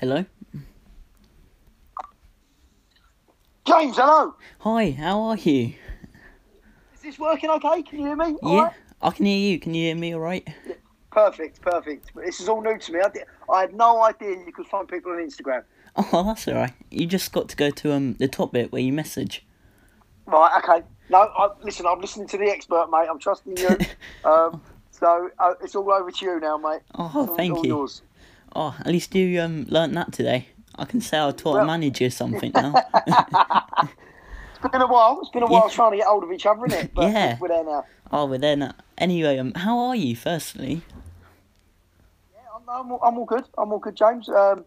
Hello. James, hello. Hi, how are you? Is this working okay? Can you hear me? All yeah, right? I can hear you. Can you hear me all right? Perfect, perfect. This is all new to me. I, di- I had no idea you could find people on Instagram. Oh, that's all right. You just got to go to um the top bit where you message. Right, okay. No, I, listen, I'm listening to the expert, mate. I'm trusting you. um, so uh, it's all over to you now, mate. Oh, all- thank all you. Yours. Oh, at least you um learnt that today. I can say I taught Well- a manager something now. It's been a while. It's been a while Yeah. trying to get hold of each other, isn't it? But Yeah. we're there now. oh, we're there now. Anyway, um, how are you? Firstly. Yeah, I'm, I'm, all, I'm all good. I'm all good, James. Um,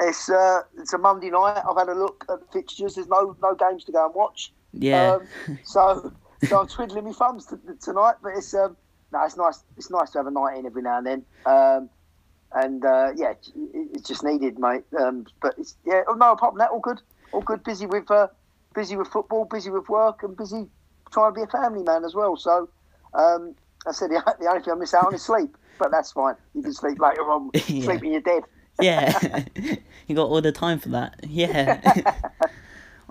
it's uh, it's a Monday night. I've had a look at the fixtures. There's no no games to go and watch. Yeah. Um, so so I'm twiddling my thumbs t- tonight, but it's um, no, it's nice. It's nice to have a night in every now and then. Um, and uh, yeah, it's just needed, mate. Um, but it's yeah, oh, no, apart from that, all good. All good. Busy with uh, busy with football, busy with work, and busy trying to be a family man as well. So um, I said the, the only thing I miss out on is sleep, but that's fine. You can sleep later on. Yeah. Sleep when you're dead. yeah. you got all the time for that. Yeah.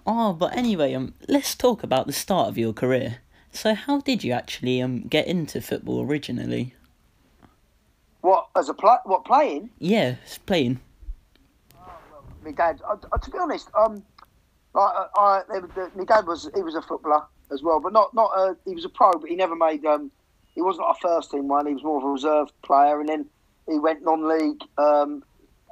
oh, but anyway, um, let's talk about the start of your career. So, how did you actually um get into football originally? What as a play? What playing? Yeah, playing. my dad. Uh, uh, to be honest, um, like, uh, I, I the, my dad was he was a footballer as well, but not not a, he was a pro, but he never made um, he wasn't a first team one. He was more of a reserve player, and then he went non-league um,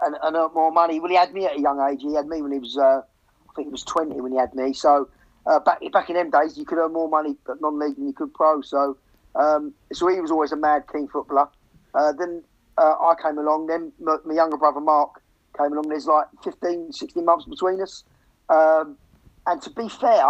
and, and earned more money. Well, he had me at a young age. He had me when he was uh, I think he was twenty when he had me. So uh, back back in them days, you could earn more money at non-league than you could pro. So um, so he was always a mad keen footballer. Uh, then uh, I came along. Then my, my younger brother Mark came along. There's like 15, 16 months between us. Um, and to be fair,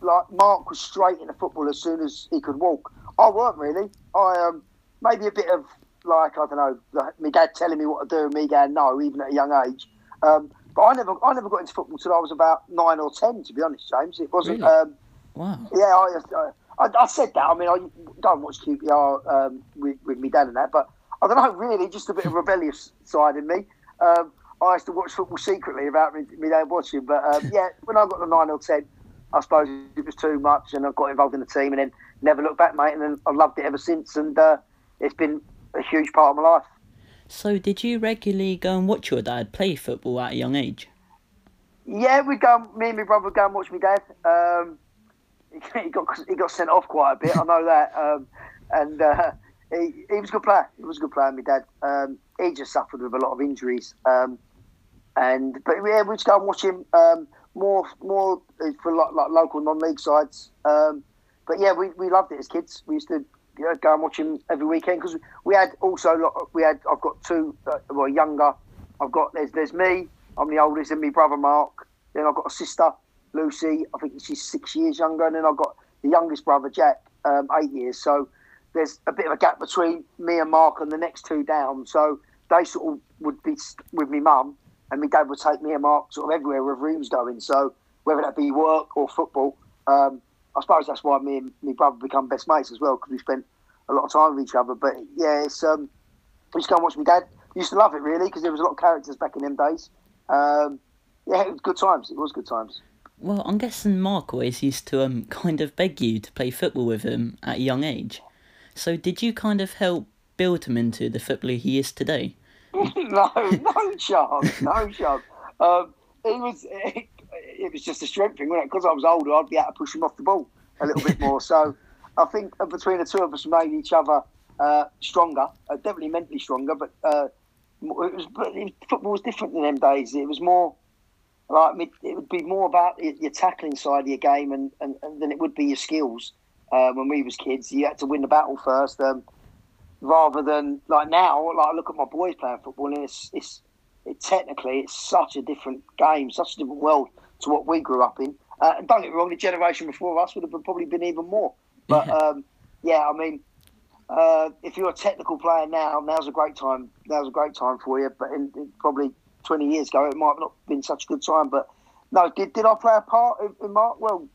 like Mark was straight into football as soon as he could walk. I weren't really. I um, maybe a bit of like I don't know, like my dad telling me what to do, and me going no, even at a young age. Um, but I never, I never got into football till I was about nine or ten. To be honest, James, it wasn't. Really? Um, Wow. yeah, I, I, I said that. I mean, I don't watch QPR um, with, with me dad and that, but I don't know, really, just a bit of rebellious side in me. Um, I used to watch football secretly without me, me dad watching, but um, yeah, when I got the 9 or 10, I suppose it was too much and I got involved in the team and then never looked back, mate, and then I've loved it ever since, and uh, it's been a huge part of my life. So, did you regularly go and watch your dad play football at a young age? Yeah, we go. Me and my brother would go and watch my dad. Um, he got he got sent off quite a bit. I know that. Um, and uh, he, he was a good player. He was a good player. My dad. Um, he just suffered with a lot of injuries. Um, and but yeah, we just go and watch him um, more more for like, like local non-league sides. Um, but yeah, we, we loved it as kids. We used to you know, go and watch him every weekend because we had also we had I've got two uh, well younger. I've got there's there's me. I'm the oldest, and my brother Mark. Then I've got a sister Lucy. I think she's six years younger, and then I've got the youngest brother Jack, um, eight years. So there's a bit of a gap between me and Mark and the next two down. So they sort of would be with me mum, and my dad would take me and Mark sort of everywhere wherever he was going. So whether that be work or football, um, I suppose that's why me and my brother become best mates as well because we spent a lot of time with each other. But yeah, it's um, we used to go and watch my dad. Used to love it really because there was a lot of characters back in them days. Um, yeah, it was good times. It was good times. Well, I'm guessing Mark always used to um kind of beg you to play football with him at a young age. So, did you kind of help build him into the footballer he is today? no, no chance, no chance. Um, it was it, it was just a strength thing, wasn't it? Because I was older, I'd be able to push him off the ball a little bit more. So I think between the two of us, made each other uh, stronger, uh, definitely mentally stronger. But uh, it was but football was different in them days. It was more like it would be more about your tackling side of your game, and, and, and than it would be your skills. Uh, when we was kids, you had to win the battle first. Um, rather than like now, like I look at my boys playing football, and it's it's it, technically it's such a different game, such a different world to what we grew up in. Uh, and don't get me wrong, the generation before us would have been, probably been even more. But Yeah. um, yeah, I mean, uh, if you're a technical player now, now's a great time. Now's a great time for you. But in, in probably 20 years ago, it might have not been such a good time. But no, did, did I play a part in, in Mark? Well,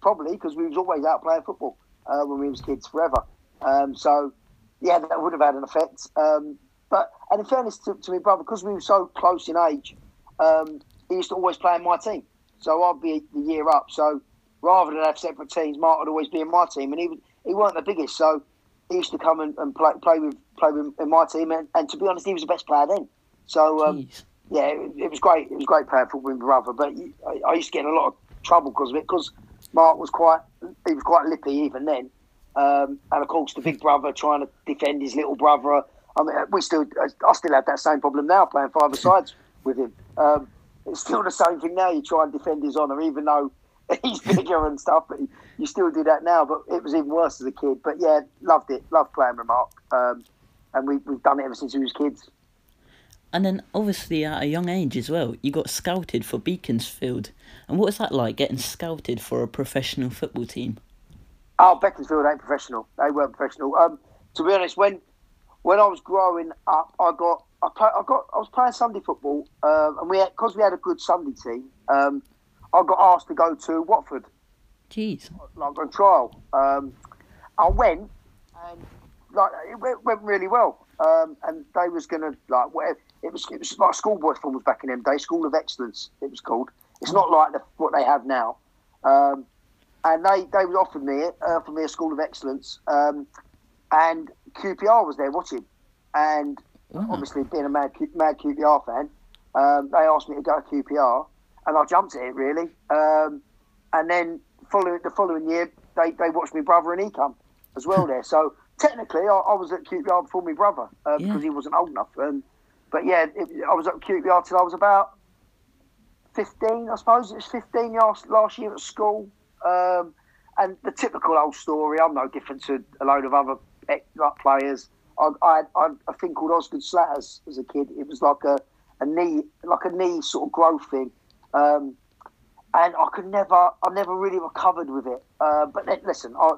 probably because we was always out playing football uh, when we was kids forever. Um, so yeah, that would have had an effect. Um, but and in fairness to, to my brother, because we were so close in age, um, he used to always play in my team. So I'd be the year up. So rather than have separate teams, Mark would always be in my team, and he he weren't the biggest, so he used to come and, and play play with play with in my team. And, and to be honest, he was the best player then. So um, yeah, it, it, was great. It was great playing football with my brother. But I, I, used to get in a lot of trouble because of it because Mark was quite he was quite lippy even then. Um, and of course, the big brother trying to defend his little brother. I mean, we still, I still have that same problem now playing five sides with him. Um, it's still the same thing now. You try and defend his honour, even though he's bigger and stuff. But you still do that now. But it was even worse as a kid. But yeah, loved it. Loved playing with Mark. Um, and we, we've done it ever since we was kids. And then, obviously, at a young age as well, you got scouted for Beaconsfield. And what was that like, getting scouted for a professional football team? Oh, Beaconsfield ain't professional. They weren't professional. Um, to be honest, when when I was growing up, I got I, play, I got I was playing Sunday football, um, and we because we had a good Sunday team. Um, I got asked to go to Watford. Jeez. Like on trial. Um, I went and like it went, went really well. Um, and they was gonna like whatever it was. It was like schoolboy form was back in them days. School of Excellence. It was called. It's not like the, what they have now. Um, and they they offered me it, uh, offered me a School of Excellence. Um, and QPR was there watching, and mm. obviously being a mad mad QPR fan, um, they asked me to go to QPR, and I jumped at it really. Um, and then following the following year, they, they watched me brother and he come as well there. So technically, I, I was at QPR before my brother uh, yeah. because he wasn't old enough. Um, but yeah, it, I was at QPR till I was about fifteen, I suppose. It was fifteen last last year at school. Um, and the typical old story. I'm no different to a load of other players. I, I, I a thing called Osgood Schlatters as a kid. It was like a, a knee, like a knee sort of growth thing. Um, and I could never, I never really recovered with it. Uh, but then, listen, I,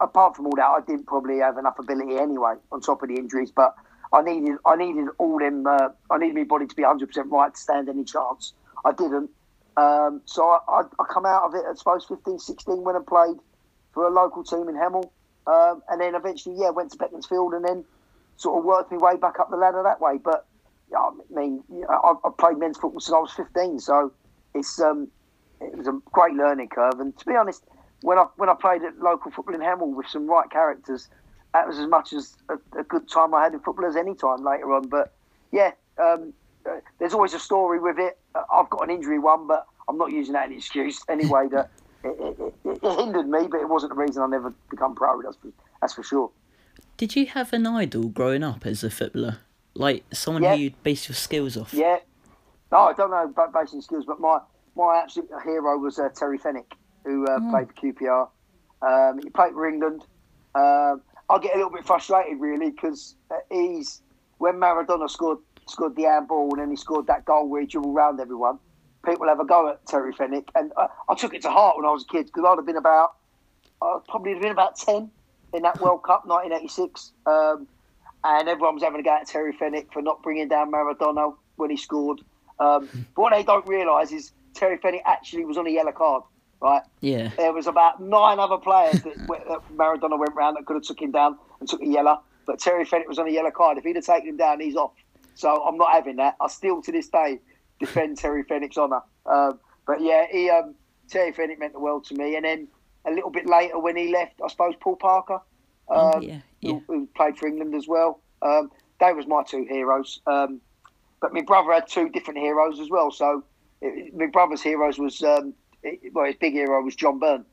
apart from all that, I didn't probably have enough ability anyway. On top of the injuries, but I needed, I needed all them. Uh, I needed my body to be 100 percent right to stand any chance. I didn't. Um, so I, I, I, come out of it, I suppose, 15, 16 when I played for a local team in Hemel. Um, and then eventually, yeah, went to Beaconsfield and then sort of worked my way back up the ladder that way. But I mean, I, I played men's football since I was 15, so it's um, it was a great learning curve. And to be honest, when I when I played at local football in Hemel with some right characters, that was as much as a, a good time I had in football as any time later on. But yeah, um, uh, there's always a story with it. Uh, I've got an injury one, but I'm not using that as an excuse anyway. That it, it, it, hindered me, but it wasn't the reason I never become pro. That's for, that's for sure. Did you have an idol growing up as a footballer, like someone yeah. who you'd base your skills off? Yeah. No, I don't know about basing skills, but my my absolute hero was uh, Terry Fenwick, who uh, mm. played for QPR. Um, he played for England. Um, I get a little bit frustrated really because uh, he's when Maradona scored scored the handball and then he scored that goal where he dribbled around everyone people have a go at Terry Fenwick, and I, I took it to heart when I was a kid because I'd have been about, I'd probably have been about ten in that World Cup 1986, um, and everyone was having a go at Terry Fenwick for not bringing down Maradona when he scored. Um, but what they don't realise is Terry Fenwick actually was on a yellow card, right? Yeah. There was about nine other players that, that Maradona went round that could have took him down and took a yellow, but Terry Fenwick was on a yellow card. If he'd have taken him down, he's off. So I'm not having that. I still, to this day, defend Terry Fenwick's honour. Um, but yeah, he um, Terry Fenwick meant the world to me. And then a little bit later, when he left, I suppose Paul Parker, um, oh, yeah, yeah. Who, who, played for England as well. Um, they was my two heroes. Um, but my brother had two different heroes as well. So it, my brother's heroes was um, it, well, his big hero was John Byrne,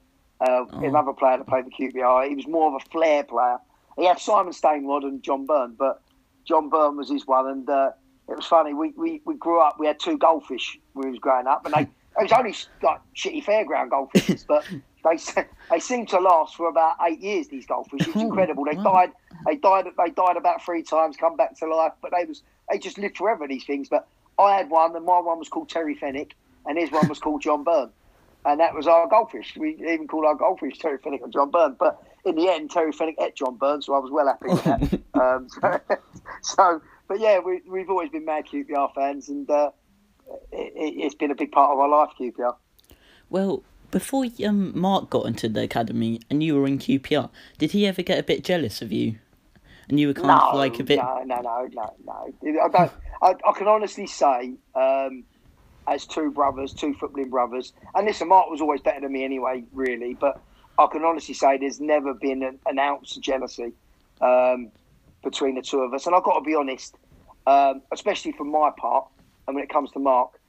uh, oh. another player that played for QPR. He was more of a flair player. He had Simon Stainrod and John Byrne, but John Byrne was his one, and uh, it was funny. We, we, we grew up. We had two goldfish when we was growing up, and they it was only like shitty fairground goldfishes, but they they seemed to last for about eight years. These goldfish, it's incredible. They died. They died. They died about three times, come back to life, but they was they just lived forever. These things. But I had one, and my one was called Terry Fenwick, and his one was called John Byrne, and that was our goldfish. We even called our goldfish Terry Fenwick and John Byrne. But in the end, Terry Fenwick ate John Byrne, so I was well happy with that. um, so, so but yeah, we, we've always been mad QPR fans, and uh, it, has been a big part of our life, QPR. Well, before um, Mark got into the academy and you were in QPR, did he ever get a bit jealous of you? And you were kind no, of like a bit. No, no, no, no, no. I don't. I, I can honestly say um, as two brothers, two footballing brothers. And listen, Mark was always better than me anyway, really. But I can honestly say there's never been an, an ounce of jealousy um, between the two of us. And I've got to be honest, um, especially for my part, and when it comes to Mark,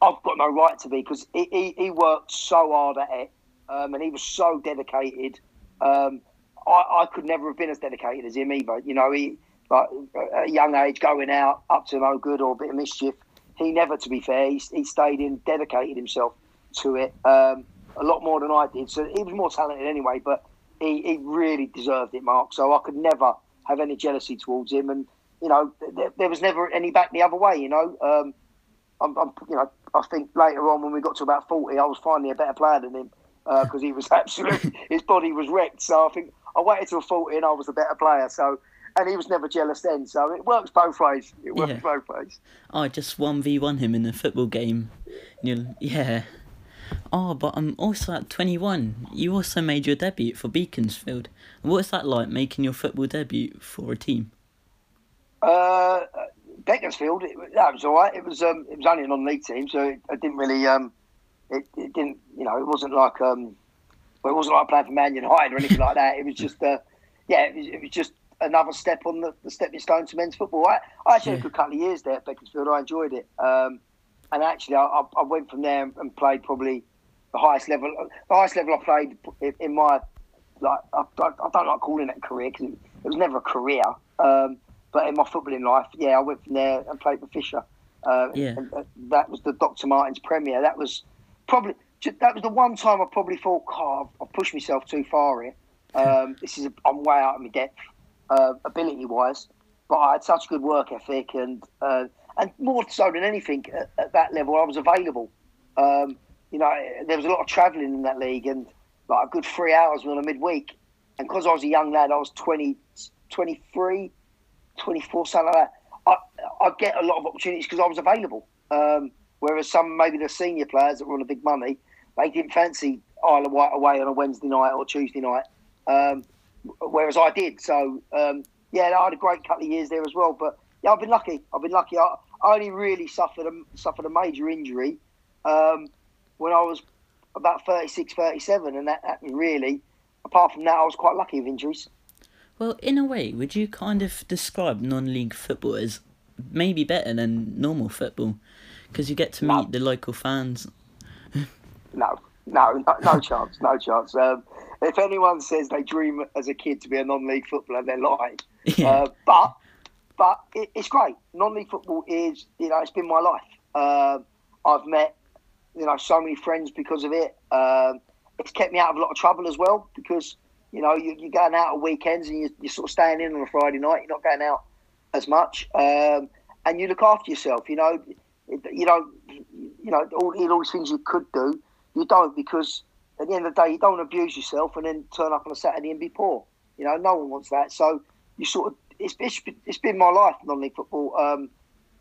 I've got no right to be because he, he, he, worked so hard at it um, and he was so dedicated. Um, I, I could never have been as dedicated as him either. You know, he like at a young age going out up to no good or a bit of mischief. He never, to be fair, he, he stayed in, dedicated himself to it um, a lot more than I did. So he was more talented anyway, but he, he really deserved it, Mark. So I could never have any jealousy towards him, and you know, there, there was never any back the other way. You know, um, I'm, I'm, you know, I think later on when we got to about forty, I was finally a better player than him because uh, he was absolutely his body was wrecked. So I think I waited till forty and I was a better player. So and he was never jealous then. So it works both ways. It works yeah. both ways. I just one v one him in a football game. yeah. Oh, but I'm also at 21. You also made your debut for Beaconsfield. What's that like making your football debut for a team? Uh, Beaconsfield, it, that was all right. It was um, it was only a non-league team, so it, it didn't really um, it, it didn't you know it wasn't like um, well, it wasn't like playing for Man United or anything like that. It was just uh, yeah, it was, it was just another step on the, the stepping stone to men's football. I, I actually yeah. had a good couple of years there at Beaconsfield. I enjoyed it. Um, and actually, I, I, went from there and played probably the highest level. The highest level I played in, in my like I, I, don't like calling it a career because it, it, was never a career. Um, but in my footballing life, yeah, I went from there and played for Fisher. Uh, yeah. And, uh, that was the Dr. Martens Premier. That was probably that was the one time I probably thought, God, I've pushed myself too far here. Um, this is a, I'm way out of my depth uh, ability wise, but I had such good work ethic and uh, and more so than anything at, at that level, I was available. Um, you know, there was a lot of travelling in that league and like a good three hours on a midweek. And because I was a young lad, I was 20, 23, 24, something like that. I, I get a lot of opportunities because I was available. Um, whereas some, maybe the senior players that were on the big money, they didn't fancy of Wight away on a Wednesday night or Tuesday night. Um, whereas I did. So um, yeah, I had a great couple of years there as well. But yeah, I've been lucky. I've been lucky. I, I only really suffered a, suffered a major injury um, when I was about 36, 37, and that, that really, apart from that, I was quite lucky with injuries. Well, in a way, would you kind of describe non-league football as maybe better than normal football because you get to meet no. the local fans? no, no, no, no chance, no chance. Um, if anyone says they dream as a kid to be a non-league footballer, they're lying. Yeah. Uh, but but it, it's great. Non-league football is you know it's been my life. Uh, I've met you know so many friends because of it. Um, it's kept me out of a lot of trouble as well because you know you, are going out on weekends and you, are sort of staying in on a Friday night. You're not going out as much, um, and you look after yourself. You know, you know, you know all, all these things you could do, you don't because at the end of the day, you don't abuse yourself and then turn up on a Saturday and be poor. You know, no one wants that. So you sort of it's it's, it's been my life non-league football. Um,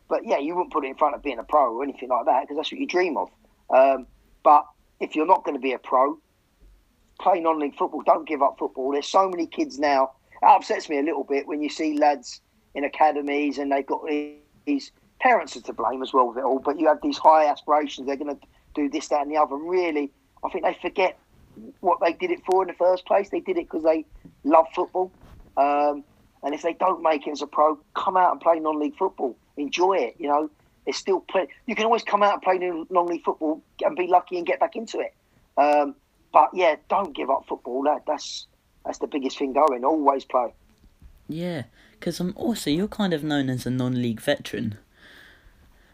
but yeah, you wouldn't put it in front of being a pro or anything like that because that's what you dream of. Um, but if you're not going to be a pro, play non-league football. Don't give up football. There's so many kids now. It upsets me a little bit when you see lads in academies and they've got these parents are to blame as well with it all. But you have these high aspirations. They're going to do this, that, and the other. And really, I think they forget what they did it for in the first place. They did it because they love football. Um, and if they don't make it as a pro, come out and play non-league football. Enjoy it. You know, it's still play. You can always come out and play non-league football and be lucky and get back into it. Um, but yeah, don't give up football. That that's that's the biggest thing going. Always play. Yeah, because I'm also you're kind of known as a non-league veteran.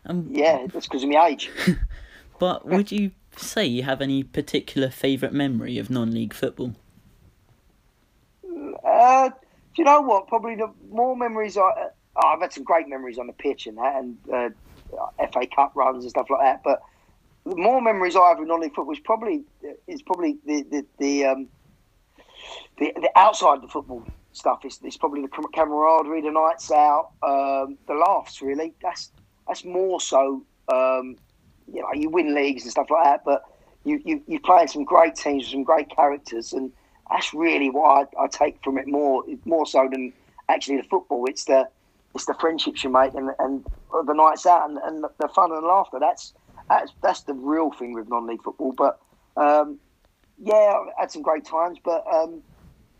Um, yeah, that's because of my age. but would you say you have any particular favourite memory of non-league football? Uh, do you know what? Probably the more memories I, oh, I've had some great memories on the pitch and that, and uh, FA Cup runs and stuff like that. But the more memories I have of non-league football is probably is probably the the the, um, the, the outside the football stuff. It's, it's probably the camaraderie, the nights out, um, the laughs. Really, that's that's more so um, you know, you win leagues and stuff like that, but you, you, you play in some great teams some great characters, and that's really what I, I take from it more more so than actually the football. It's the it's the friendships you make and, and the nights out and, and the fun and laughter. That's that's that's the real thing with non-league football. But um, yeah, I had some great times. But um,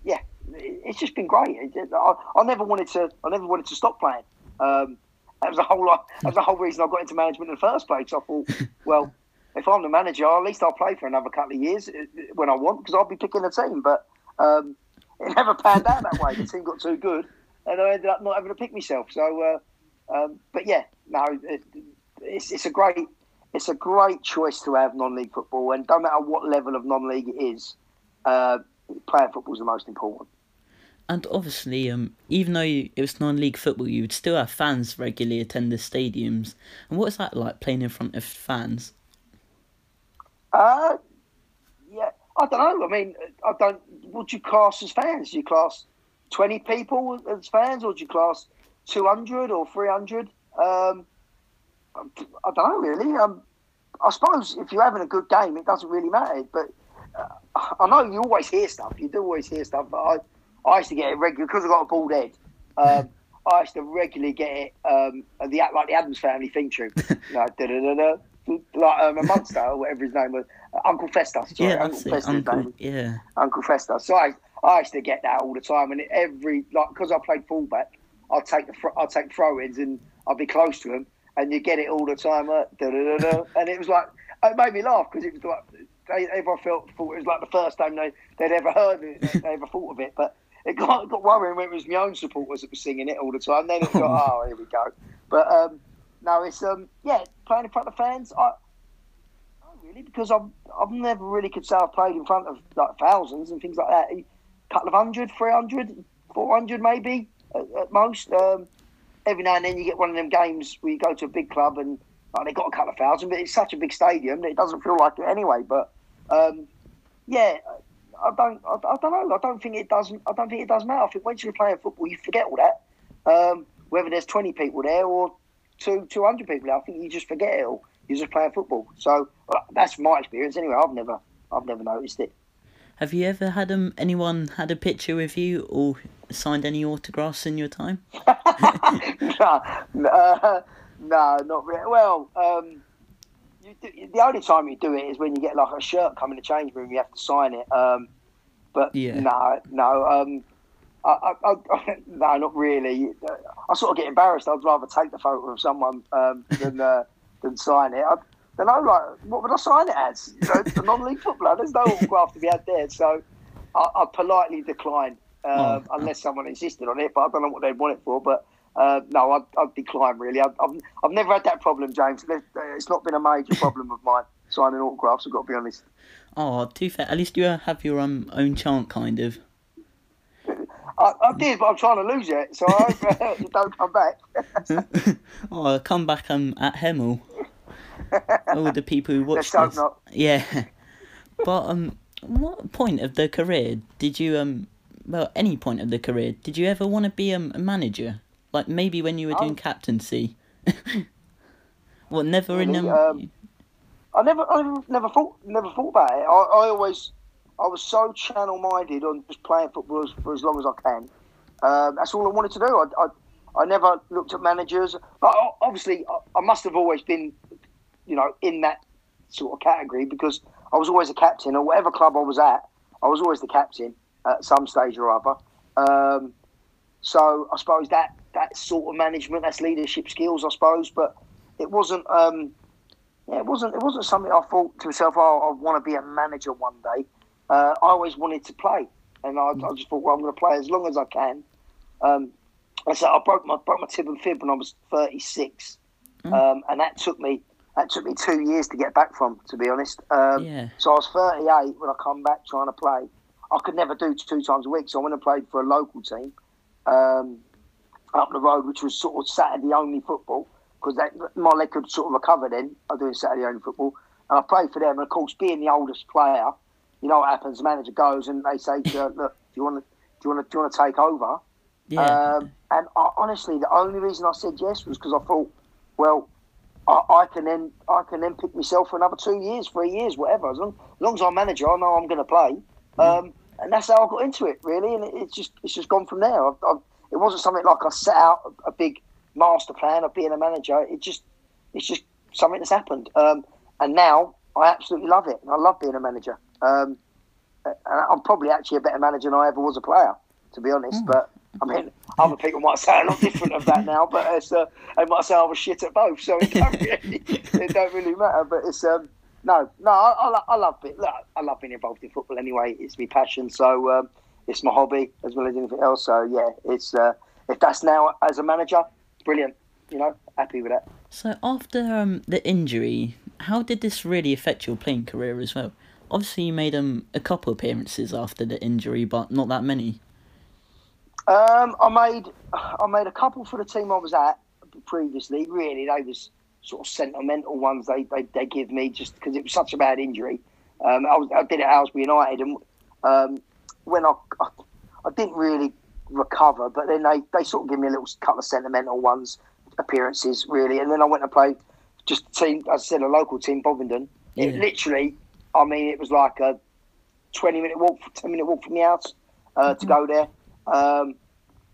yeah, it's just been great. I, I, never wanted to. I never wanted to stop playing. Um, that was the whole. That was the whole reason I got into management in the first place. I thought, well, if I'm the manager, at least I'll play for another couple of years uh, when I want because I'll be picking a team. But um, it never panned out that way. The team got too good, and I ended up not having to pick myself. So, uh, um, but yeah, no, it, it's, it's a great it's a great choice to have non-league football, and no matter what level of non-league it is, uh, playing football is the most important. And obviously, um, even though it was non-league football, you would still have fans regularly attend the stadiums. And what is that like playing in front of fans? Uh, yeah, I don't know. I mean, I don't. Would you class as fans? Do you class twenty people as fans, or do you class two hundred or three hundred? Um, I don't know really. Um, I suppose if you're having a good game, it doesn't really matter. But uh, I know you always hear stuff. You do always hear stuff. But I, I used to get it regularly because I got a bald head. Um, I used to regularly get it um, the like the Addams Family theme tune, like da da da da. Like um, a monster or whatever his name was, uh, Uncle Festus. Sorry, yeah, Uncle Festus. Uncle, yeah, Uncle Festus. So I, I used to get that all the time, and every like because I played fullback, I'd take the I'd take throw-ins and I'd be close to him, and you get it all the time, uh, and it was like it made me laugh because it was like they, everyone felt thought it was like the first time they they'd ever heard it, they ever thought of it, but it got got worrying when it was my own supporters that were singing it all the time. Then it got oh here we go, but um, no, it's um yeah playing in front of fans. I really because I've I've never really could say I've played in front of like thousands and things like that. A couple of hundred, three hundred, four hundred maybe at, at most. Um, every now and then you get one of them games where you go to a big club and like, they've got a couple of thousand, but it's such a big stadium that it doesn't feel like it anyway. But um, yeah, I don't, I, I, don't know. I don't think it does. I don't think it does matter. I think once you're playing football, you forget all that. Um, whether there's 20 people there or two 200 people there, I think you just forget it all. You're just playing football. So well, that's my experience anyway. I've never, I've never noticed it. Have you ever had um, anyone had a picture with you or signed any autographs in your time? no, uh, no, not really. Well, um, do, the only time you do it is when you get like a shirt come in the change room, you have to sign it. Um, but yeah. no, no, um, I, I, I, no, not really. I sort of get embarrassed. I'd rather take the photo of someone um, than uh, than sign it. I, don't know, like, what would I sign it as? You know, a non-league footballer. There's no autograph to be had there, so I, I politely decline um, oh. unless someone insisted on it. But I don't know what they'd want it for. But uh, no, I'd, I'd, decline really. I've, I've, I've never had that problem, James. It's not been a major problem of mine signing autographs. I've got to be honest. Oh, too fair. At least you have your um, own chant, kind of. I, I, did, but I'm trying to lose it, so I hope you don't come back. oh, come back um, at Hemel. All the people who watch this. Not. Yeah. But um, what point of the career did you um, well, any point of the career, did you ever want to be um, a manager? Like maybe when you were doing oh. captaincy. well, never really, in um, um, I never, I never thought, never thought about it. I, I always, I was so channel minded on just playing football for as long as I can. Um, that's all I wanted to do. I, I, I never looked at managers. But obviously, I, I must have always been, you know, in that sort of category because I was always a captain, or whatever club I was at, I was always the captain at some stage or other. Um, so I suppose that that sort of management, that's leadership skills, I suppose. But it wasn't. Um, yeah, it wasn't. It wasn't something I thought to myself. Oh, I want to be a manager one day. Uh, I always wanted to play, and I, I just thought, well, I'm going to play as long as I can. Um, I said I broke my broke my tib and fib when I was 36, mm. um, and that took me that took me two years to get back from, to be honest. Um, yeah. So I was 38 when I come back trying to play. I could never do two times a week, so I went and played for a local team um, up the road, which was sort of Saturday only football because my leg could sort of recover then. I doing Saturday only football, and I played for them. And of course, being the oldest player, you know what happens? The manager goes and they say, "Look, do you want to, do you want to, do you want to take over?" Yeah. Um, and I, honestly, the only reason I said yes was because I thought, well, I, I, can then I can then pick myself for another two years, three years, whatever. As long as, long as I'm manager, I know I'm going to play. Mm. Um, and that's how I got into it, really. And it, it's just it's just gone from there. I've, I've, it wasn't something like I set out a, big master plan of being a manager. It just it's just something that's happened. Um, and now I absolutely love it. and I love being a manager. Um, and I'm probably actually a better manager than I ever was a player, to be honest. Mm. But I mean, other people might say a lot different of that now, but it's, uh, they might say I was shit at both, so it don't really, it don't really matter. But it's um, no, no, I, I, I love it. Look, I love being involved in football anyway. It's my passion, so um, it's my hobby as well as anything else. So yeah, it's uh, if that's now as a manager, brilliant. You know, happy with that. So after um, the injury, how did this really affect your playing career as well? Obviously, you made um, a couple appearances after the injury, but not that many. Um, I made I made a couple for the team I was at previously. Really, they was sort of sentimental ones they they, they give me just because it was such a bad injury. Um, I, was, I did it at Aylesbury United, and um, when I, I, I didn't really recover, but then they, they sort of give me a little couple of sentimental ones appearances really, and then I went to play just a team as I said a local team Bovingdon. Yeah. It literally, I mean, it was like a twenty minute walk, ten minute walk from the house uh, mm-hmm. to go there. Um,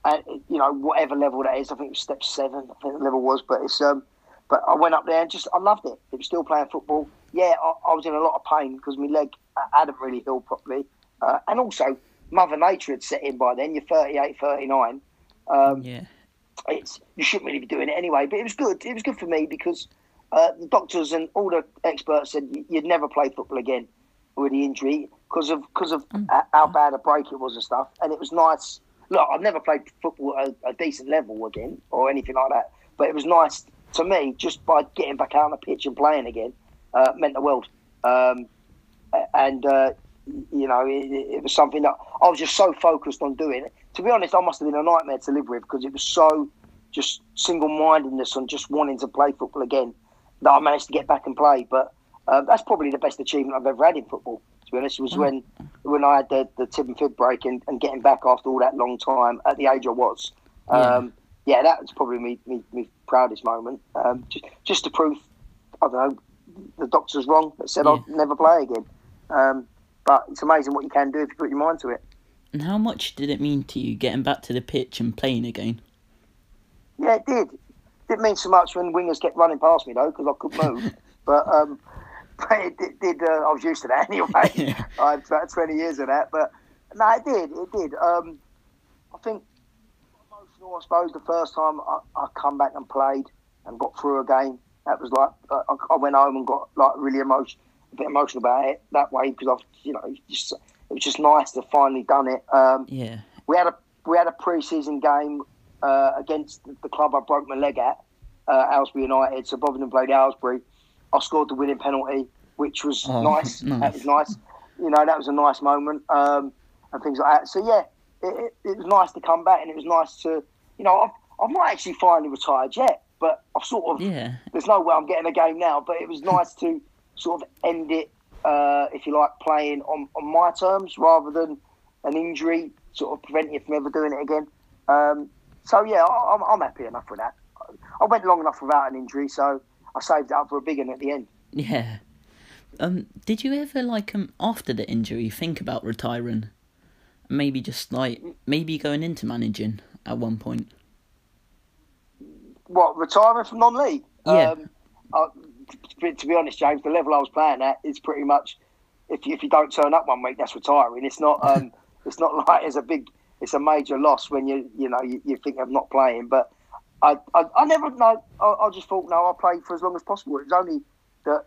and you know whatever level that is, I think it was step seven. I think the level was, but it's um, but I went up there and just I loved it. It was still playing football. Yeah, I, I was in a lot of pain because my leg hadn't really healed properly, uh, and also Mother Nature had set in by then. You're 38, 39. Um, yeah. It's you shouldn't really be doing it anyway, but it was good. It was good for me because uh, the doctors and all the experts said you'd never play football again with the injury because of because of mm. how bad a break it was and stuff. And it was nice. Look, I've never played football at a, a decent level again or anything like that, but it was nice to me just by getting back out on the pitch and playing again uh, meant the world. Um, and uh, you know, it, it, was something that I was just so focused on doing. To be honest, I must have been a nightmare to live with because it was so just single mindedness on just wanting to play football again that I managed to get back and play. But uh, that's probably the best achievement I've ever had in football. To be honest, was mm. when when I had the, the tib and fib break and, and getting back after all that long time at the age I was. Um, yeah. yeah, that was probably me, me, me proudest moment. Um, just, just to prove, I don't know, the doctor's wrong that said yeah. I'd never play again. Um, but it's amazing what you can do if you put your mind to it. And how much did it mean to you getting back to the pitch and playing again? Yeah, it did It didn't mean so much when wingers kept running past me though because I couldn't move. but um, it did. did uh, I was used to that anyway. I had about twenty years of that, but no, it did. It did. Um, I think emotional. I suppose the first time I, I come back and played and got through a game, that was like uh, I, I went home and got like really emotional, a bit emotional about it that way because I've you know just, it was just nice to finally done it. Um, yeah, we had a we had a pre-season game uh, against the club I broke my leg at, uh, Aylesbury United. So Bovingdon played Aylesbury. I scored the winning penalty, which was oh, nice. nice. That was nice. You know, that was a nice moment um, and things like that. So yeah, it, it, it, was nice to come back, and it was nice to, you know, I've, I've not actually finally retired yet, but I've sort of. Yeah. There's no way I'm getting a game now, but it was nice to sort of end it, uh, if you like, playing on, on my terms rather than an injury sort of prevent you from ever doing it again. Um, so yeah, I'm, I'm happy enough with that. I went long enough without an injury, so I saved it up for a big one at the end. Yeah. Um, did you ever like um after the injury think about retiring? Maybe just like maybe going into managing at one point. What retiring from non-league? Yeah. Um, I, to be honest, James, the level I was playing at is pretty much if you, if you don't turn up one week, that's retiring. It's not um, it's not like it's a big it's a major loss when you you know you, you think of not playing. But I I, I never know. I, I, just thought no, I'll play for as long as possible. It was only that,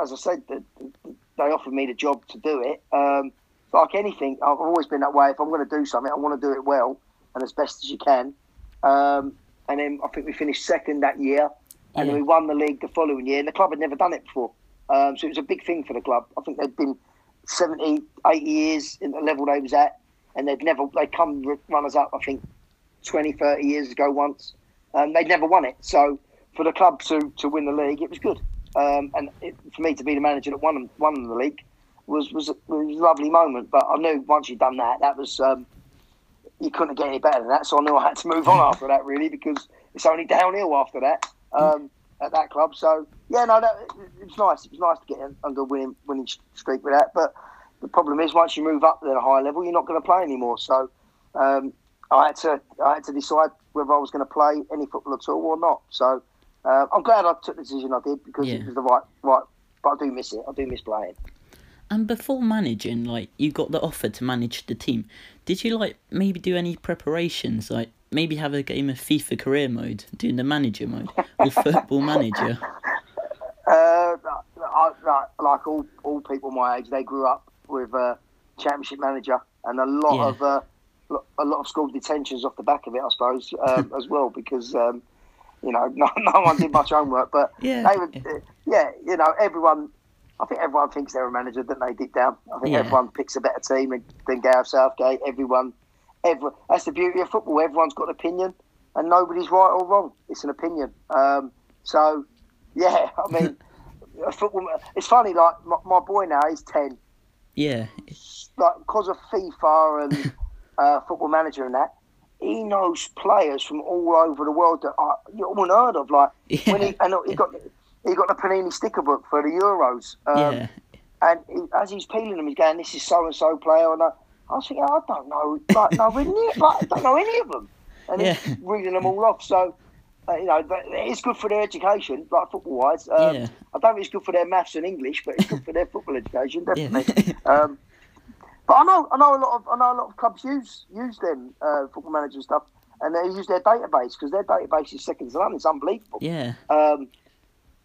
as I said, that they offered me the job to do it. Um, like anything, I've always been that way. If I'm going to do something, I want to do it well and as best as you can. Um, and then I think we finished second that year, and yeah. we won the league the following year. And the club had never done it before, um, so it was a big thing for the club. I think they'd been 70, 80 years in the level they was at and they'd never they come runners up. I think 20, 30 years ago once, and they'd never won it. So for the club to, to win the league, it was good. Um, and it, for me to be the manager that won won the league was was a, was a lovely moment. But I knew once you'd done that, that was um, you couldn't get any better than that. So I knew I had to move on after that, really, because it's only downhill after that um, at that club. So yeah, no, that, it was nice. It was nice to get under winning winning streak with that. But the problem is, once you move up to a higher level, you're not going to play anymore. So um, I had to I had to decide whether I was going to play any football at all or not. So uh, I'm glad I took the decision I did because yeah. it was the right right but I do miss it. I do miss playing. And before managing, like you got the offer to manage the team, did you like maybe do any preparations, like maybe have a game of FIFA career mode, doing the manager mode or football manager? Uh, I, like, like all all people my age, they grew up with a championship manager and a lot Yeah. of uh, a lot of school detentions off the back of it, I suppose, um, as well, because um, you know no, no one did much homework, but Yeah. they would, uh, yeah, you know, everyone. I think everyone thinks they're a manager, don't they? Deep down, I think Yeah. everyone picks a better team than- than Gareth Southgate. Everyone, every, that's the beauty of football. Everyone's got an opinion, and nobody's right or wrong. It's an opinion. Um, so, yeah, I mean, a football. It's funny. Like my, my boy now, he's ten. Yeah, Like because of FIFA and uh, Football Manager and that, he knows players from all over the world that I, you haven't heard of. Like when he and he got he got the Panini sticker book for the Euros. Um, yeah, And he, as he's peeling them, he's going, "This is so and so player." And I, I was thinking, I don't know, like no, we're near, like, I don't know any of them. And Yeah. he's reading them all off. So, uh, you know, but it's good for their education, like football wise. Um, Yeah. I don't think it's good for their maths and English, but it's good for their football education, yeah. definitely. um, but I know, I know a lot of, I know a lot of clubs use use them uh, football manager stuff, and they use their database because their database is second to none. It's unbelievable. yeah. Um,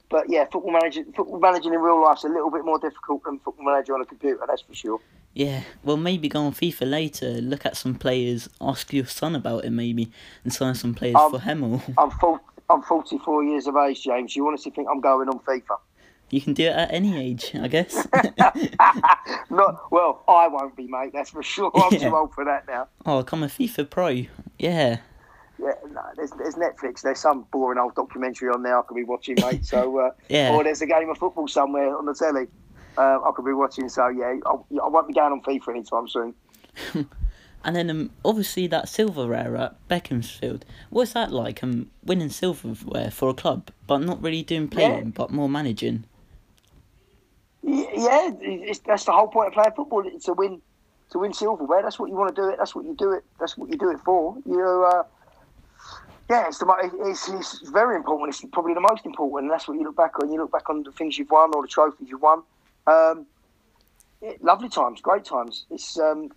but yeah, football manager, football managing in real life is a little bit more difficult than football manager on a computer. That's for sure. Yeah, well, maybe go on FIFA later, look at some players, ask your son about it maybe, and sign some players Um, for Hemel. I'm full, I'm 44 years of age, James. You honestly think I'm going on FIFA? You can do it at any age, I guess. Not well. I won't be, mate. That's for sure. I'm Yeah. too old for that now. oh, come a FIFA Pro. Yeah, Yeah, no, there's, there's Netflix. There's some boring old documentary on there I could be watching, mate. So, uh, Yeah. or there's a game of football somewhere on the telly uh, I could be watching. So, yeah, I, I won't be going on FIFA anytime soon. and then um, obviously that silverware at Beaconsfield. What's that like? Um, winning silverware for a club, but not really doing playing, but more managing. Yeah, it's, that's the whole point of playing football. It's to win, to win silverware. That's what you want to do it. That's what you do it. That's what you do it for. You, uh, yeah, it's the it's, it's very important. It's probably the most important. And that's what you look back on. You look back on the things you've won or the trophies you've won. Um, lovely times, great times. It's um,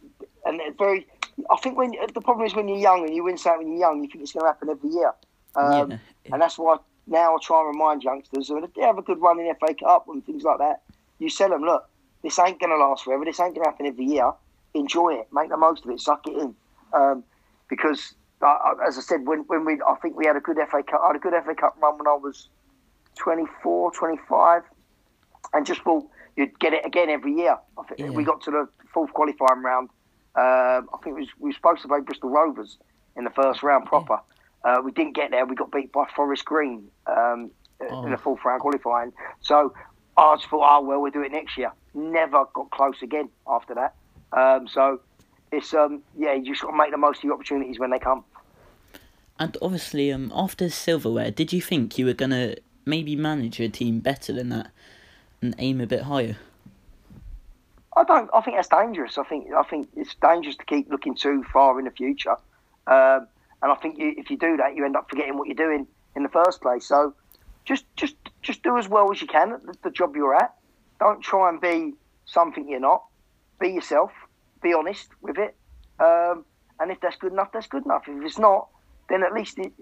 and it's very. I think when the problem is when you're young and you win something when you're young, you think it's going to happen every year. Um, yeah, and that's why now I try and remind youngsters, and if they have a good run in FA Cup and things like that, you tell them, look, this ain't going to last forever. This ain't going to happen every year. Enjoy it. Make the most of it. Suck it in. Um, because, uh, as I said, when, when we, I think we had a good FA Cup, I had a good FA Cup run when I was 24, 25, and just thought you'd get it again every year. I think Yeah. we got to the fourth qualifying round. Um, I think it was, we were supposed to play Bristol Rovers in the first round proper. Uh, we didn't get there. We got beat by Forest Green um, Oh. in the fourth round qualifying. So I just thought, oh well, we'll do it next year. Never got close again after that. Um, so it's um, yeah, you just got to make the most of your opportunities when they come. And obviously, um, after silverware, did you think you were gonna maybe manage your team better than that and aim a bit higher? I don't. I think that's dangerous. I think. I think it's dangerous to keep looking too far in the future. Um, and I think you, if you do that, you end up forgetting what you're doing in the first place. So just, just, just do as well as you can at the, the job you're at. Don't try and be something you're not. Be yourself. Be honest with it. Um, and if that's good enough, that's good enough. If it's not, then at least it,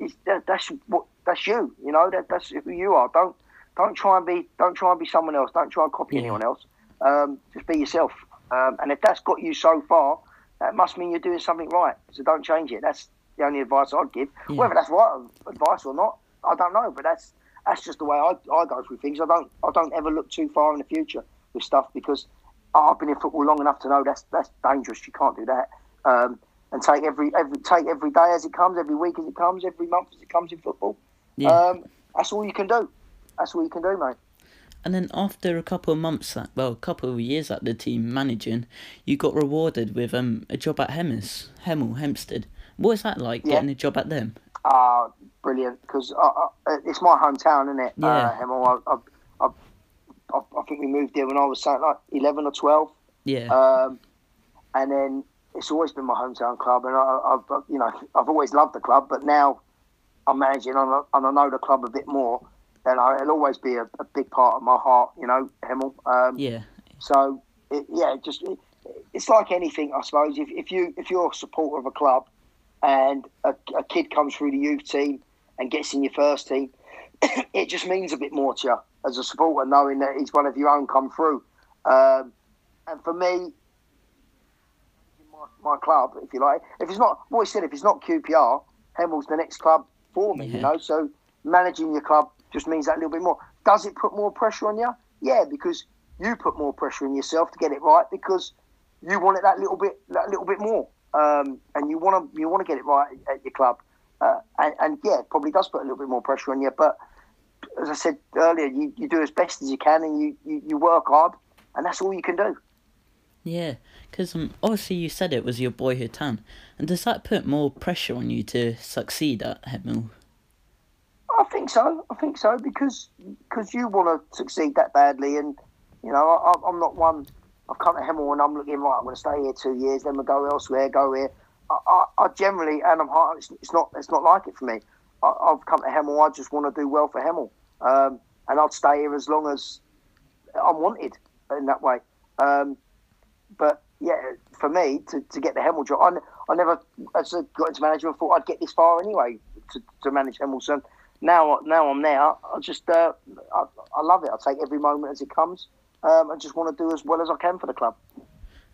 that's what that's you. You know that that's who you are. Don't don't try and be don't try and be someone else. Don't try and copy Yeah. anyone else. Um, just be yourself. Um, and if that's got you so far, that must mean you're doing something right. So don't change it. That's the only advice I'd give. Yeah. Whether that's right advice or not, I don't know. But that's that's just the way I, I go through things. I don't I don't ever look too far in the future with stuff because I've been in football long enough to know that's that's dangerous. You can't do that. Um, and take every every take every day as it comes, every week as it comes, every month as it comes in football. Yeah. Um, that's all you can do. That's all you can do, mate. And then after a couple of months, at, well, a couple of years at the team managing, you got rewarded with um a job at Hemmers, Hemel, Hempstead. What was that like, Yeah. getting a job at them? Ah, brilliant! Because uh, uh, it's my hometown, isn't it? Yeah. Uh, Hemel. I, I, I, I think we moved here when I was like eleven or twelve. Yeah, Um, and then it's always been my hometown club, and I, I've you know I've always loved the club, but now I'm managing and I, and I know the club a bit more. You know, it'll always be a, a big part of my heart. You know, Hemel. Um, Yeah. So it, yeah, just it, it's like anything, I suppose. If, if you if you're a supporter of a club and a, a kid comes through the youth team and gets in your first team, it just means a bit more to you as a supporter, knowing that he's one of your own come through. Um, and for me, my, my club, if you like, if it's not, what I said, if it's not QPR, Hemel's the next club for me. You know, so managing your club just means that little bit more. Does it put more pressure on you? Yeah, because you put more pressure on yourself to get it right because you want it that little bit, that little bit more, um, and you want to you want to get it right at your club. Uh, and, and yeah, it probably does put a little bit more pressure on you. But as I said earlier, you, you do as best as you can, and you, you, you work hard, and that's all you can do. Yeah, because um, obviously you said it was your boyhood town, and does that put more pressure on you to succeed at Hemel? I think so. I think so because because you want to succeed that badly, and you know I, I'm not one. I've come to Hemel and I'm looking right. I'm going to stay here two years, then we'll go elsewhere, go here. I, I, I generally, and I'm hard. It's, it's not. It's not like it for me. I, I've come to Hemel. I just want to do well for Hemel, um, and I'll stay here as long as I'm wanted in that way. Um, but yeah, for me to, to get the Hemel job, I, I never as I got into management thought I'd get this far anyway to, to manage Hemilson. Now, now I'm there. I just uh, I, I love it. I take every moment as it comes. Um, I just want to do as well as I can for the club.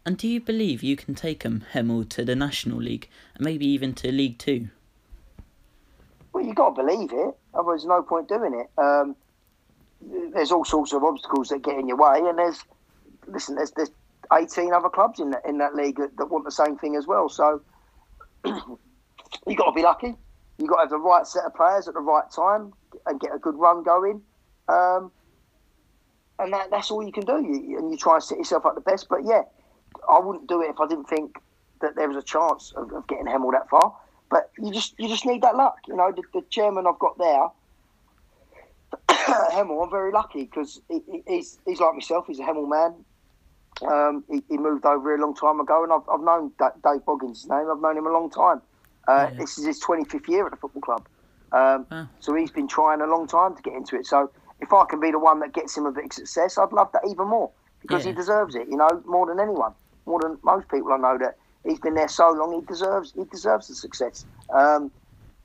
And do you believe you can take um, Hemel to the National League, and maybe even to League Two? Well, you got to believe it. Otherwise, there's no point doing it. Um, there's all sorts of obstacles that get in your way, and there's listen. There's there's 18 other clubs in that in that league that, that want the same thing as well. So you got to be lucky. You got to have the right set of players at the right time and get a good run going. Um, and that, that's all you can do. You, and you try and set yourself up the best. But yeah, I wouldn't do it if I didn't think that there was a chance of, of getting Hemel that far. But you just you just need that luck. You know, the, the chairman I've got there, Hemel, I'm very lucky because he, he- he's he's like myself. He's a Hemel man. Um, he, he moved over a long time ago, and I've, I've known Da- Dave Boggins' name. I've known him a long time. Uh, Yeah. This is his 25th year at the football club. Um. So he's been trying a long time to get into it. So if I can be the one that gets him a bit of success, I'd love that even more because he deserves it. You know, more than anyone, more than most people I know that he's been there so long. He deserves he deserves the success. Um,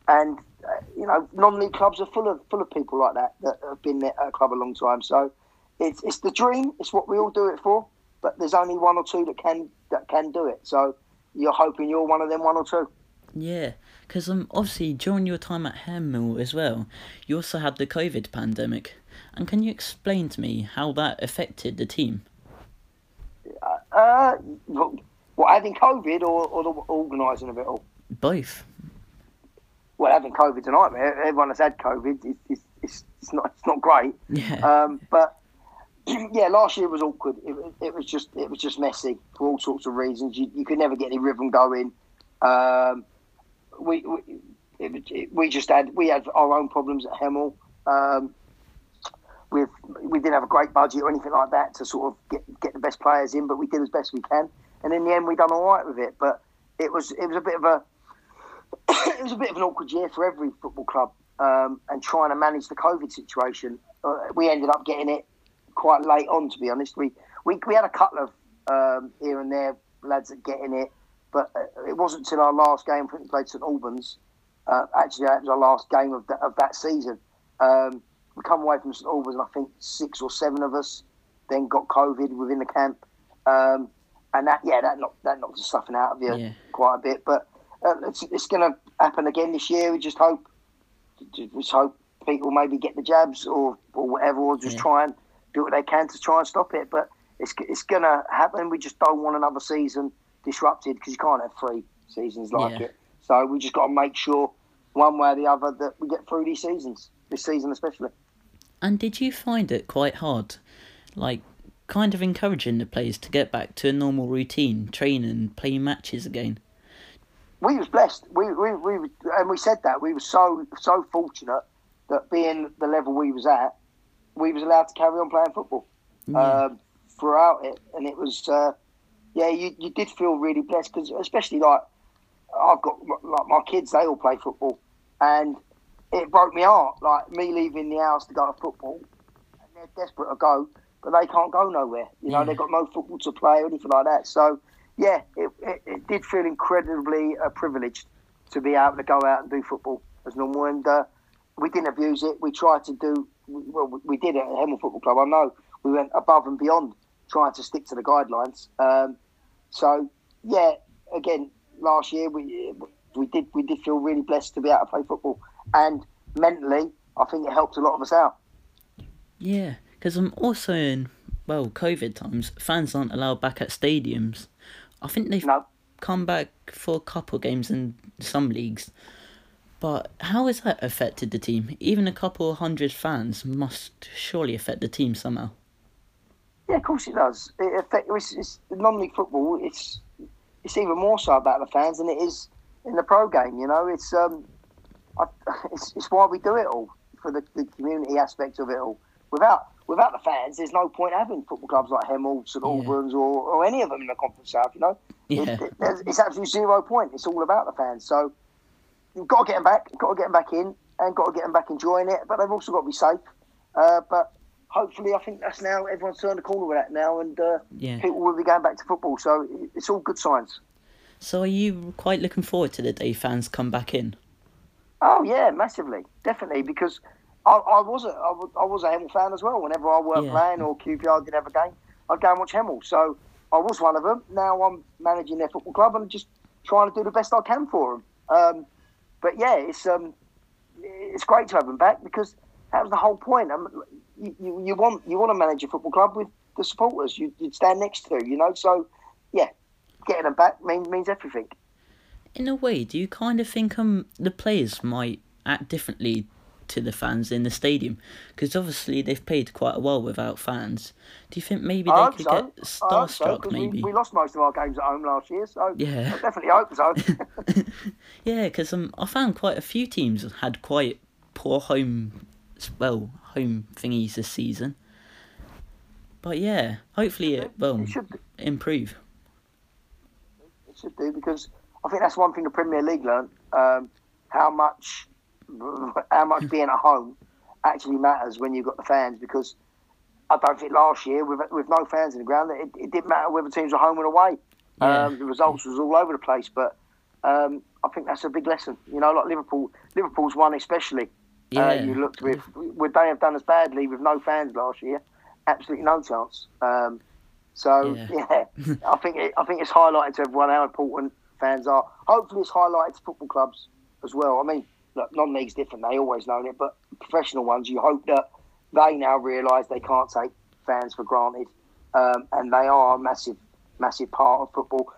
and uh, you know, non-league clubs are full of full of people like that that have been there at a club a long time. So it's it's the dream. It's what we all do it for. But there's only one or two that can that can do it. So you're hoping you're one of them one or two. Yeah, because um, obviously during your time at Hemel as well, you also had the COVID pandemic. And can you explain to me how that affected the team? Uh, what, what having COVID or, or the organising of it all? Both. Well, having COVID's a nightmare. Everyone has had COVID. It's, it's, it's, it's not it's not great. Yeah. Um, but yeah, last year was awkward. It, was- it was just it was just messy for all sorts of reasons. You, you could never get any rhythm going. Um, we we, it, it, we just had we had our own problems at Hemel. Um, with we didn't have a great budget or anything like that to sort of get get the best players in, but we did as best we can. And in the end, we done all right with it. But it was it was a bit of a it was a bit of an awkward year for every football club, um, and trying to manage the COVID situation. Uh, we ended up getting it quite late on, to be honest. We we, we had a couple of um, here and there lads that getting it, but uh, it wasn't until our last game when we played St Albans. Uh, actually, that was our last game of, that of that season. Um, we come away from St Albans, and I think six or seven of us then got COVID within the camp, um, and that yeah, that knocked that knocked the stuffing out of you Yeah. quite a bit. But uh, it's, it's going to happen again this year. We just hope, just hope people maybe get the jabs or, or whatever, or just Yeah. try and do what they can to try and stop it. But it's it's going to happen. We just don't want another season disrupted because you can't have three seasons like Yeah. it. So we just got to make sure, one way or the other, that we get through these seasons, this season especially. And did you find it quite hard, like, kind of encouraging the players to get back to a normal routine, train and play matches again? we was blessed. We, we, we and we said that we were so so fortunate that being the level we was at, we was allowed to carry on playing football Yeah. um, throughout it, and it was uh, yeah, you, you did feel really blessed because especially like I've got like my kids, they all play football, and it broke my heart. Like me leaving the house to go to football, and they're desperate to go, but they can't go nowhere. You know, Yeah. they've got no football to play or anything like that. So, yeah, it, it, it did feel incredibly uh, privileged to be able to go out and do football as normal. And uh, we didn't abuse it. We tried to do, well, we- we did it at Hemel Football Club. I know we went above and beyond trying to stick to the guidelines. Um, so, yeah, again, last year we we did we did feel really blessed to be able to play football, and mentally, I think it helped a lot of us out. Yeah, because I'm also in well COVID times. Fans aren't allowed back at stadiums. I think they've No, come back for a couple games in some leagues. But how has that affected the team? Even a couple hundred fans must surely affect the team somehow. Yeah, of course it does. It affect, it's, it's non-league football. It's it's even more so about the fans than it is in the pro game. You know, it's um, I, it's, it's why we do it all for the, the community aspect of it all. Without without the fans, there's no point having football clubs like Hemel, St Yeah. Albans, or, or any of them in the Conference South. You know, Yeah. It- it- it's absolutely zero point. It's all about the fans. So you've got to get them back. Got to get them back in, and got to get them back enjoying it. But they've also got to be safe. Uh, but hopefully, I think that's now everyone's turned the corner with that now, and uh, Yeah. people will be going back to football. So it's all good signs. So are you quite looking forward to the day fans come back in? Oh yeah, massively, definitely. Because I, I was a I was, a Hemel fan as well. Whenever I weren't Yeah. playing or QPR did have a game, I'd go and watch Hemel. So I was one of them. Now I'm managing their football club and just trying to do the best I can for them. Um, but yeah, it's um, it's great to have them back because that was the whole point. Um, you, you, want you want to manage a football club with the supporters you, you'd stand next to, you know. So yeah, getting them back means means everything. In a way, do you kind of think um the players might act differently to the fans in the stadium? Because obviously they've played quite a while without fans. Do you think maybe they could so. get starstruck? so, maybe. We, we lost most of our games at home last year, so Yeah. I definitely hope so. Yeah, because um, I found quite a few teams had quite poor home, well, home thingies this season. But yeah, hopefully it will it should improve. it should do because I think that's one thing the Premier League learned um, how much how much being at home actually matters when you've got the fans because I don't think last year with with no fans in the ground it, it didn't matter whether teams were home or away. Yeah. Um, the results was all over the place, but um, I think that's a big lesson. You know, like Liverpool, Liverpool's one especially. Yeah, Uh, you looked with would they have done as badly with no fans last year? Absolutely no chance. Um, so Yeah. yeah, I think it, I think it's highlighted to everyone how important fans are. Hopefully, it's highlighted to football clubs as well. I mean, look, non-leagues different; they always known it, but professional ones, you hope that they now realise they can't take fans for granted, um, and they are a massive, massive part of football.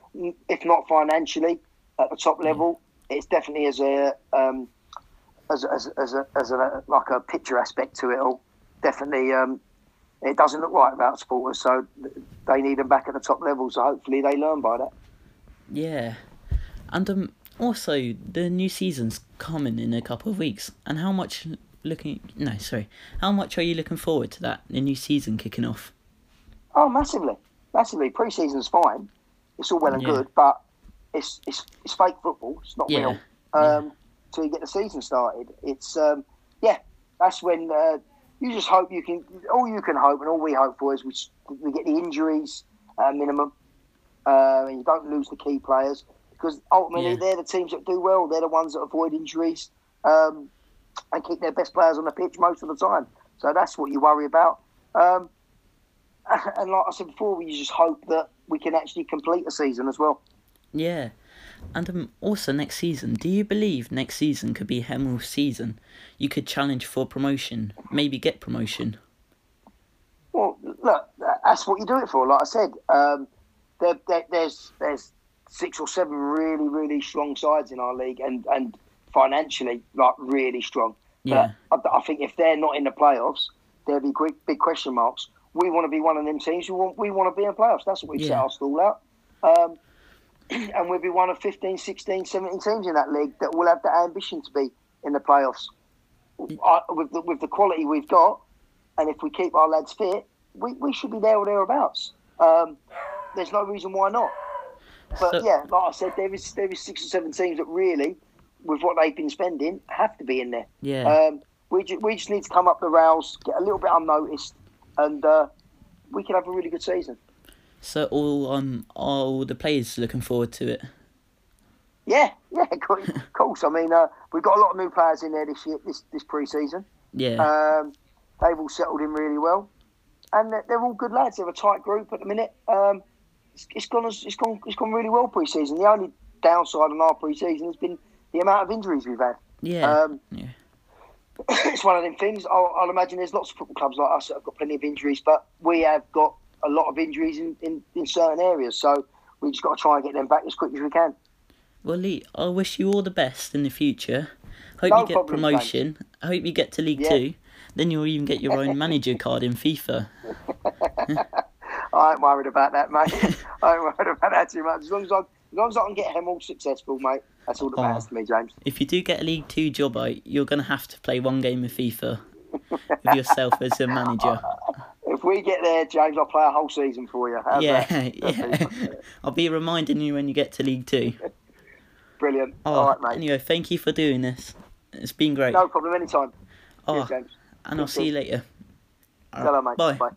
If not financially at the top level, it's definitely as a um, as a, as as a, as a like a picture aspect to it all. Definitely, um, it doesn't look right about supporters, so they need them back at the top level. So hopefully, they learn by that. Yeah, and um, also the new season's coming in a couple of weeks. And how much looking? No, sorry. How much are you looking forward to that? The new season kicking off. Oh, massively, massively. Pre-season's fine. It's all well and Yeah. good, but it's it's it's fake football. It's not Yeah, real. Um, Till you get the season started, it's um, yeah. That's when uh, you just hope you can. All you can hope, and all we hope for is we we get the injuries at a minimum, uh, and you don't lose the key players because ultimately Yeah. they're the teams that do well. They're the ones that avoid injuries um, and keep their best players on the pitch most of the time. So that's what you worry about. Um, and like I said before, we just hope that we can actually complete a season as well. Yeah. And um, also next season, do you believe next season could be Hemel's season? You could challenge for promotion, maybe get promotion. Well, look, that's what you do it for. Like I said, um, there, there, there's there's six or seven really really strong sides in our league, and and financially like really strong. Yeah. But I, I think if they're not in the playoffs, there'll be big, big question marks. We want to be one of them teams. We want we want to be in the playoffs. That's what set Yeah. our stall out. Um, and we'll be one of 15, 16, 17 teams in that league that will have the ambition to be in the playoffs. I, with, the, with the quality we've got, and if we keep our lads fit, we, we should be there or thereabouts. Um, there's no reason why not. But So- yeah, like I said, there is there is six or seven teams that really with what they've been spending, have to be in there. Yeah. Um, we, ju- we just need to come up the rails, get a little bit unnoticed, and uh, we can have a really good season. So all um all the players looking forward to it. Yeah, yeah, of course. I mean, uh, we've got a lot of new players in there this year, this this pre-season. Yeah. Um, they've all settled in really well, and they're, they're all good lads. They're a tight group at the minute. Um, it's, it's gone, it's gone, it's gone really well pre-season. The only downside on our pre-season has been the amount of injuries we've had. yeah. Um, yeah. it's one of them things. I'll, I'll imagine there's lots of football clubs like us that have got plenty of injuries, but we have got a lot of injuries in, in, in certain areas. So we just got to try and get them back as quick as we can. Well, Lee, I wish you all the best in the future. Hope No you get problem, promotion. I hope you get to League Yeah. Two. Then you'll even get your own manager card in FIFA. I ain't worried about that, mate. I ain't worried about that too much. As long as I, as long as I can get him all successful, mate, that's all that oh, matters Oh. to me, James. If you do get a League Two job out, you're gonna have to play one game of FIFA with yourself as a manager. If we get there, James, I'll play a whole season for you. How's Yeah, that? yeah. I'll be reminding you when you get to League Two. Brilliant. Oh, all right, mate. anyway, thank you for doing this. It's been great. No problem. Anytime. oh, Cheers, James. and I'll see you later. Hello, mate. Bye. Bye.